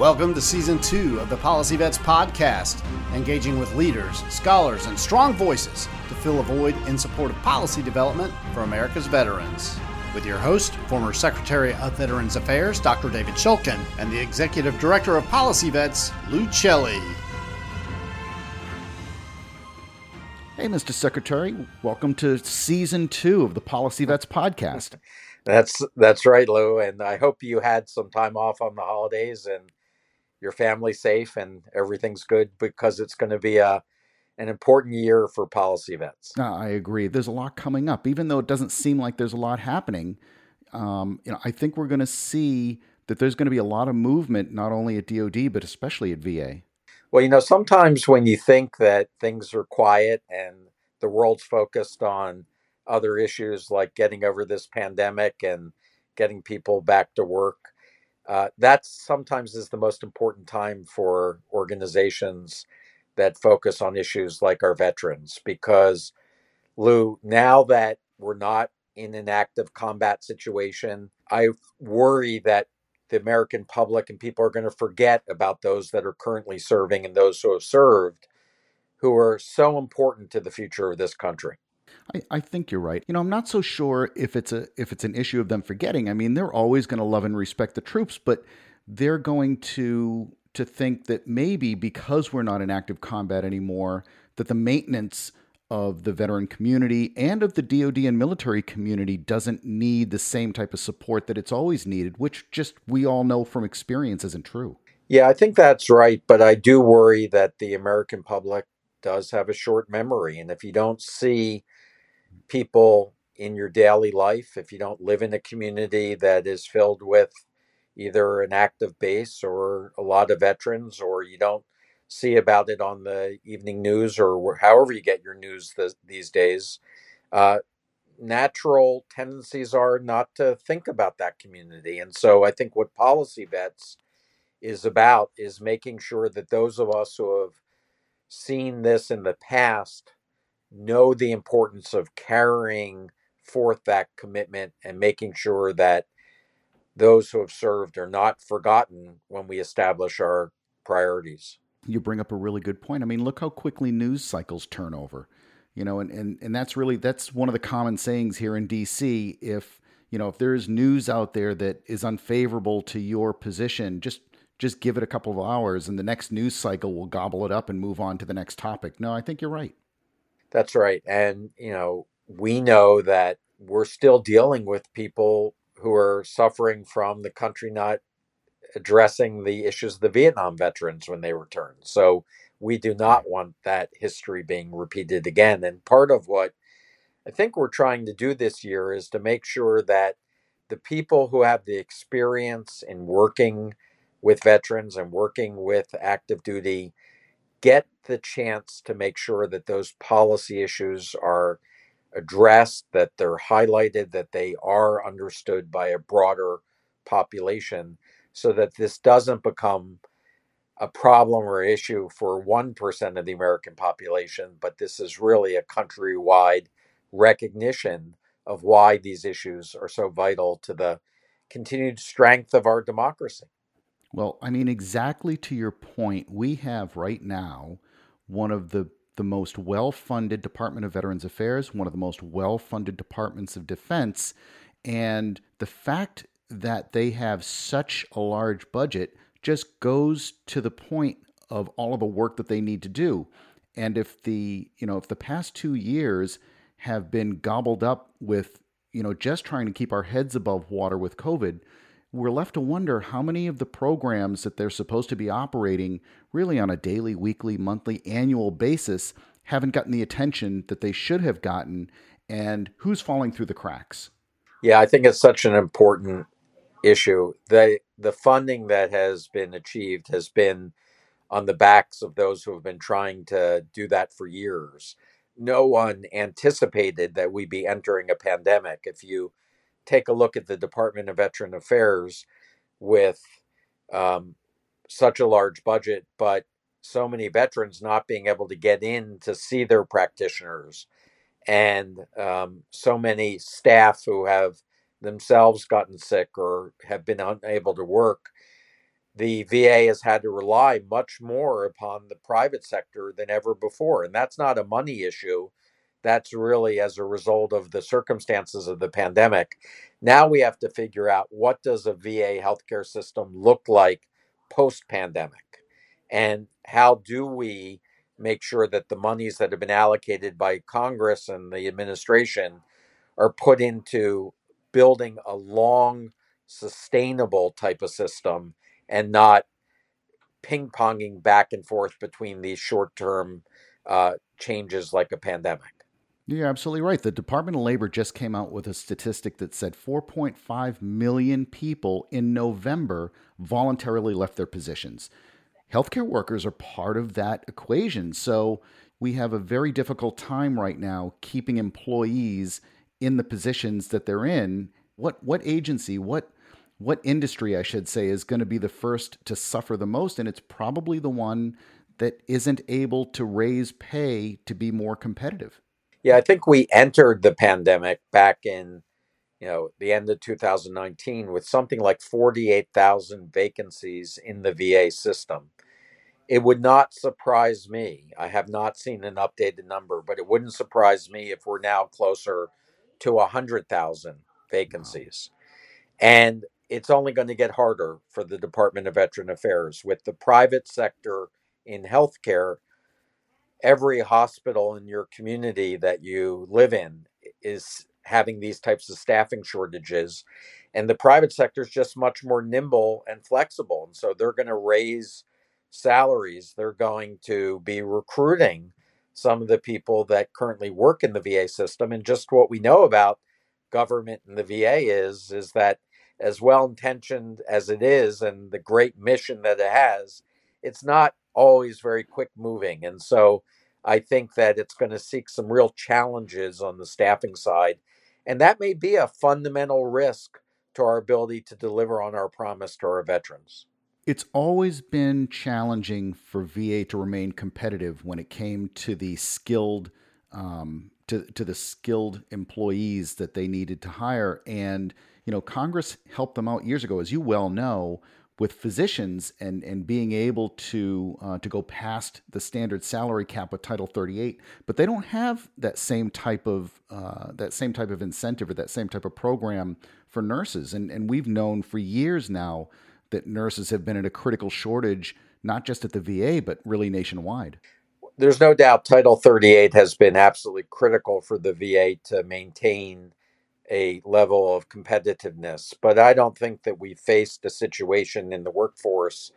Welcome to season two of the Policy Vets podcast, engaging with leaders, scholars, and strong voices to fill a void in support of policy development for America's veterans. With your host, former Secretary of Veterans Affairs, Dr. David Shulkin, and the Executive Director of Policy Vets, Lou Celli. Hey, Mr. Secretary, welcome to season two of the Policy Vets podcast. That's that's right, Lou, and I hope you had some time off on the holidays and your family safe and everything's good because it's going to be a an important year for Policy Vets. Uh, I agree. There's a lot coming up, even though it doesn't seem like there's a lot happening. Um, you know, I think we're going to see that there's going to be a lot of movement, not only at DoD but especially at VA. Well, you know, sometimes when you think that things are quiet and the world's focused on other issues like getting over this pandemic and getting people back to work, uh, that sometimes is the most important time for organizations that focus on issues like our veterans because lou now that we're not in an active combat situation i worry that the american public and people are going to forget about those that are currently serving and those who have served who are so important to the future of this country I, I think you're right. You know, I'm not so sure if it's a if it's an issue of them forgetting. I mean, they're always going to love and respect the troops, but they're going to to think that maybe because we're not in active combat anymore, that the maintenance of the veteran community and of the DoD and military community doesn't need the same type of support that it's always needed, which just we all know from experience isn't true. Yeah, I think that's right, but I do worry that the American public does have a short memory and if you don't see people in your daily life, if you don't live in a community that is filled with either an active base or a lot of veterans, or you don't see about it on the evening news or however you get your news th- these days, uh, natural tendencies are not to think about that community. And so I think what Policy Vets is about is making sure that those of us who have seen this in the past know the importance of carrying forth that commitment and making sure that those who have served are not forgotten when we establish our priorities. You bring up a really good point. I mean, look how quickly news cycles turn over. You know, and, and, and that's really that's one of the common sayings here in DC. If you know, if there's news out there that is unfavorable to your position, just just give it a couple of hours and the next news cycle will gobble it up and move on to the next topic. No, I think you're right. That's right. And, you know, we know that we're still dealing with people who are suffering from the country not addressing the issues of the Vietnam veterans when they return. So we do not want that history being repeated again. And part of what I think we're trying to do this year is to make sure that the people who have the experience in working with veterans and working with active duty get the chance to make sure that those policy issues are addressed, that they're highlighted, that they are understood by a broader population, so that this doesn't become a problem or issue for 1% of the American population, but this is really a countrywide recognition of why these issues are so vital to the continued strength of our democracy. Well, I mean, exactly to your point, we have right now one of the the most well funded Department of Veterans Affairs, one of the most well funded departments of defense. And the fact that they have such a large budget just goes to the point of all of the work that they need to do. And if the, you know, if the past two years have been gobbled up with, you know, just trying to keep our heads above water with COVID, we're left to wonder how many of the programs that they're supposed to be operating really on a daily, weekly, monthly, annual basis haven't gotten the attention that they should have gotten and who's falling through the cracks. Yeah, I think it's such an important issue. The the funding that has been achieved has been on the backs of those who have been trying to do that for years. No one anticipated that we'd be entering a pandemic. If you take a look at the Department of Veteran Affairs with um, such a large budget, but so many veterans not being able to get in to see their practitioners, and um, so many staff who have themselves gotten sick or have been unable to work. the VA has had to rely much more upon the private sector than ever before. And that's not a money issue. That's really as a result of the circumstances of the pandemic. Now we have to figure out what does a VA healthcare system look like post pandemic? And how do we make sure that the monies that have been allocated by Congress and the administration are put into building a long, sustainable type of system and not ping ponging back and forth between these short term uh, changes like a pandemic. You're absolutely right. The Department of Labor just came out with a statistic that said 4.5 million people in November voluntarily left their positions. Healthcare workers are part of that equation. So we have a very difficult time right now keeping employees in the positions that they're in. What what agency, what what industry, I should say, is going to be the first to suffer the most. And it's probably the one that isn't able to raise pay to be more competitive. Yeah, I think we entered the pandemic back in, you know, the end of 2019 with something like 48,000 vacancies in the VA system. It would not surprise me. I have not seen an updated number, but it wouldn't surprise me if we're now closer to 100,000 vacancies. And it's only going to get harder for the Department of Veteran Affairs. With the private sector in healthcare, every hospital in your community that you live in is having these types of staffing shortages. And the private sector is just much more nimble and flexible. And so they're going to raise salaries. They're going to be recruiting some of the people that currently work in the VA system. And just what we know about government and the VA is, is that as well intentioned as it is and the great mission that it has, it's not always very quick moving. And so I think that it's going to seek some real challenges on the staffing side. And that may be a fundamental risk to our ability to deliver on our promise to our veterans. It's always been challenging for VA to remain competitive when it came to the skilled um, to, to the skilled employees that they needed to hire. And you know, Congress helped them out years ago, as you well know, with physicians and and being able to uh, to go past the standard salary cap of Title 38, but they don't have that same type of uh, that same type of incentive or that same type of program for nurses. And and we've known for years now that nurses have been in a critical shortage, not just at the VA, but really nationwide. There's no doubt Title 38 has been absolutely critical for the VA to maintain a level of competitiveness. But I don't think that we faced a situation in the workforce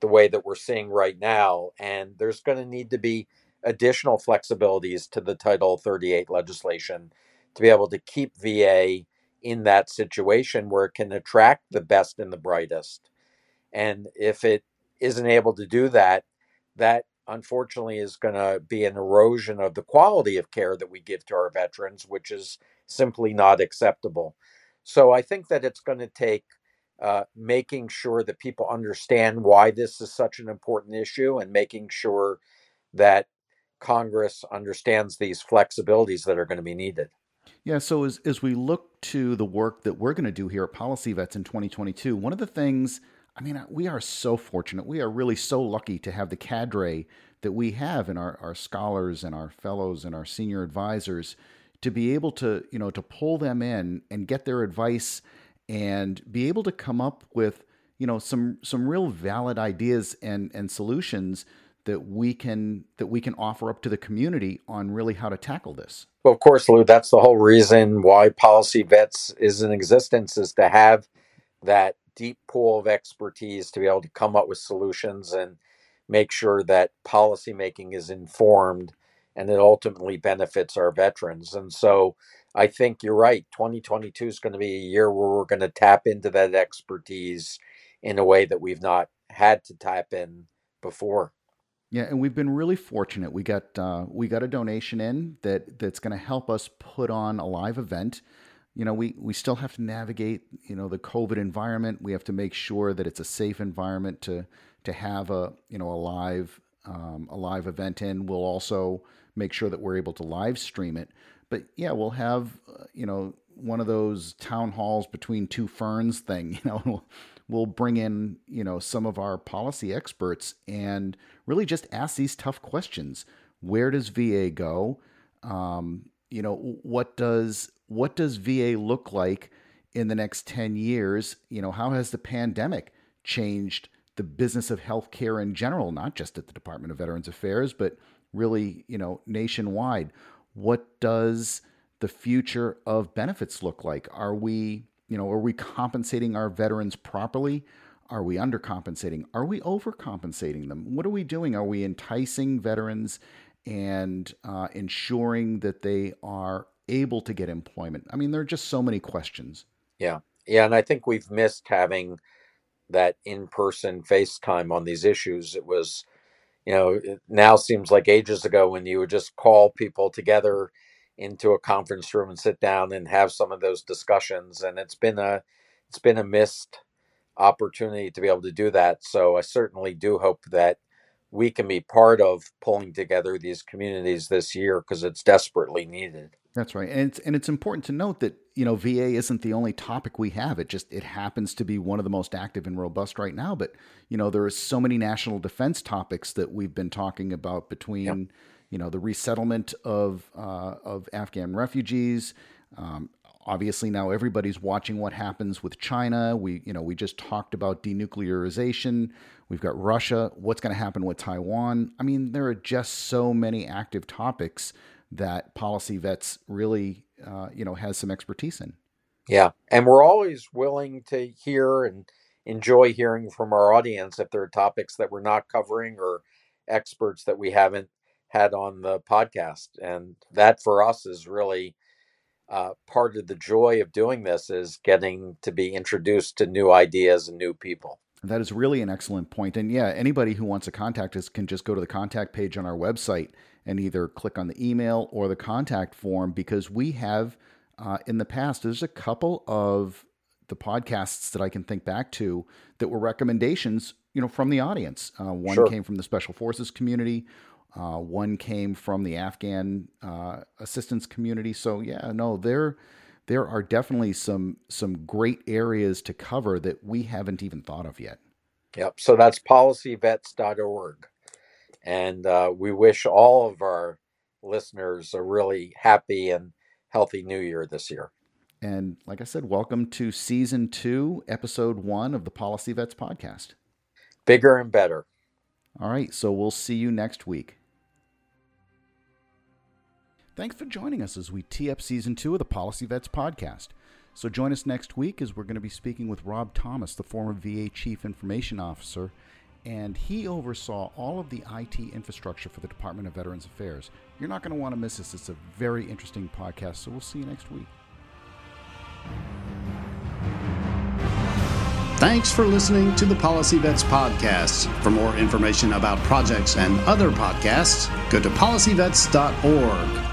the way that we're seeing right now. And there's going to need to be additional flexibilities to the Title 38 legislation to be able to keep VA in that situation where it can attract the best and the brightest. And if it isn't able to do that, that unfortunately is going to be an erosion of the quality of care that we give to our veterans, which is simply not acceptable. So I think that it's going to take uh, making sure that people understand why this is such an important issue and making sure that Congress understands these flexibilities that are going to be needed. Yeah, so as, as we look to the work that we're going to do here at Policy Vets in 2022, one of the things, I mean, we are so fortunate. We are really so lucky to have the cadre that we have in our, our scholars and our fellows and our senior advisors to be able to you know to pull them in and get their advice and be able to come up with you know some some real valid ideas and and solutions that we can that we can offer up to the community on really how to tackle this. Well, of course, Lou, that's the whole reason why Policy Vets is in existence is to have that deep pool of expertise to be able to come up with solutions and make sure that policymaking is informed and it ultimately benefits our veterans. And so I think you're right. 2022 is going to be a year where we're going to tap into that expertise in a way that we've not had to tap in before. Yeah, and we've been really fortunate. We got uh, we got a donation in that that's going to help us put on a live event. You know, we we still have to navigate you know the COVID environment. We have to make sure that it's a safe environment to to have a you know a live um, a live event in. We'll also make sure that we're able to live stream it. But yeah, we'll have uh, you know one of those town halls between two ferns thing. You know, we'll, bring in, you know, some of our policy experts and really just ask these tough questions. Where does VA go? Um, you know, what does what does VA look like in the next 10 years? You know, how has the pandemic changed the business of healthcare in general, not just at the Department of Veterans Affairs, but really, you know, nationwide? What does the future of benefits look like? Are we, you know, are we compensating our veterans properly? Are we undercompensating? Are we overcompensating them? What are we doing? Are we enticing veterans and uh, ensuring that they are able to get employment? I mean, there are just so many questions. Yeah. Yeah. And I think we've missed having that in person FaceTime on these issues. It was, you know, it now seems like ages ago when you would just call people together into a conference room and sit down and have some of those discussions. And it's been a, it's been a missed opportunity to be able to do that. So I certainly do hope that we can be part of pulling together these communities this year because it's desperately needed. That's right, and it's and it's important to note that you know VA isn't the only topic we have. It just it happens to be one of the most active and robust right now. But you know there are so many national defense topics that we've been talking about between yep. you know the resettlement of uh, of Afghan refugees. Um, obviously now everybody's watching what happens with China. We you know we just talked about denuclearization. We've got Russia. What's going to happen with Taiwan? I mean, there are just so many active topics that Policy Vets really, uh, you know, has some expertise in. Yeah, and we're always willing to hear and enjoy hearing from our audience if there are topics that we're not covering or experts that we haven't had on the podcast, and that for us is really uh, part of the joy of doing this is getting to be introduced to new ideas and new people. That is really an excellent point. And yeah, anybody who wants to contact us can just go to the contact page on our website and either click on the email or the contact form because we have uh, in the past, there's a couple of the podcasts that I can think back to that were recommendations, you know, from the audience. Uh, one sure. came from the Special Forces community. Uh, one came from the Afghan uh, assistance community. So yeah, no, there there are definitely some some great areas to cover that we haven't even thought of yet. Yep. So that's policyvets.org. And uh, we wish all of our listeners a really happy and healthy new year this year. And like I said, welcome to season two, episode one of the Policy Vets podcast. Bigger and better. All right. So we'll see you next week. Thanks for joining us as we tee up season two of the Policy Vets podcast. So join us next week as we're going to be speaking with Rob Thomas, the former VA Chief Information Officer and he oversaw all of the IT infrastructure for the Department of Veterans Affairs. You're not going to want to miss this. It's a very interesting podcast, so we'll see you next week. Thanks for listening to the Policy Vets podcast. For more information about projects and other podcasts, go to policyvets.org.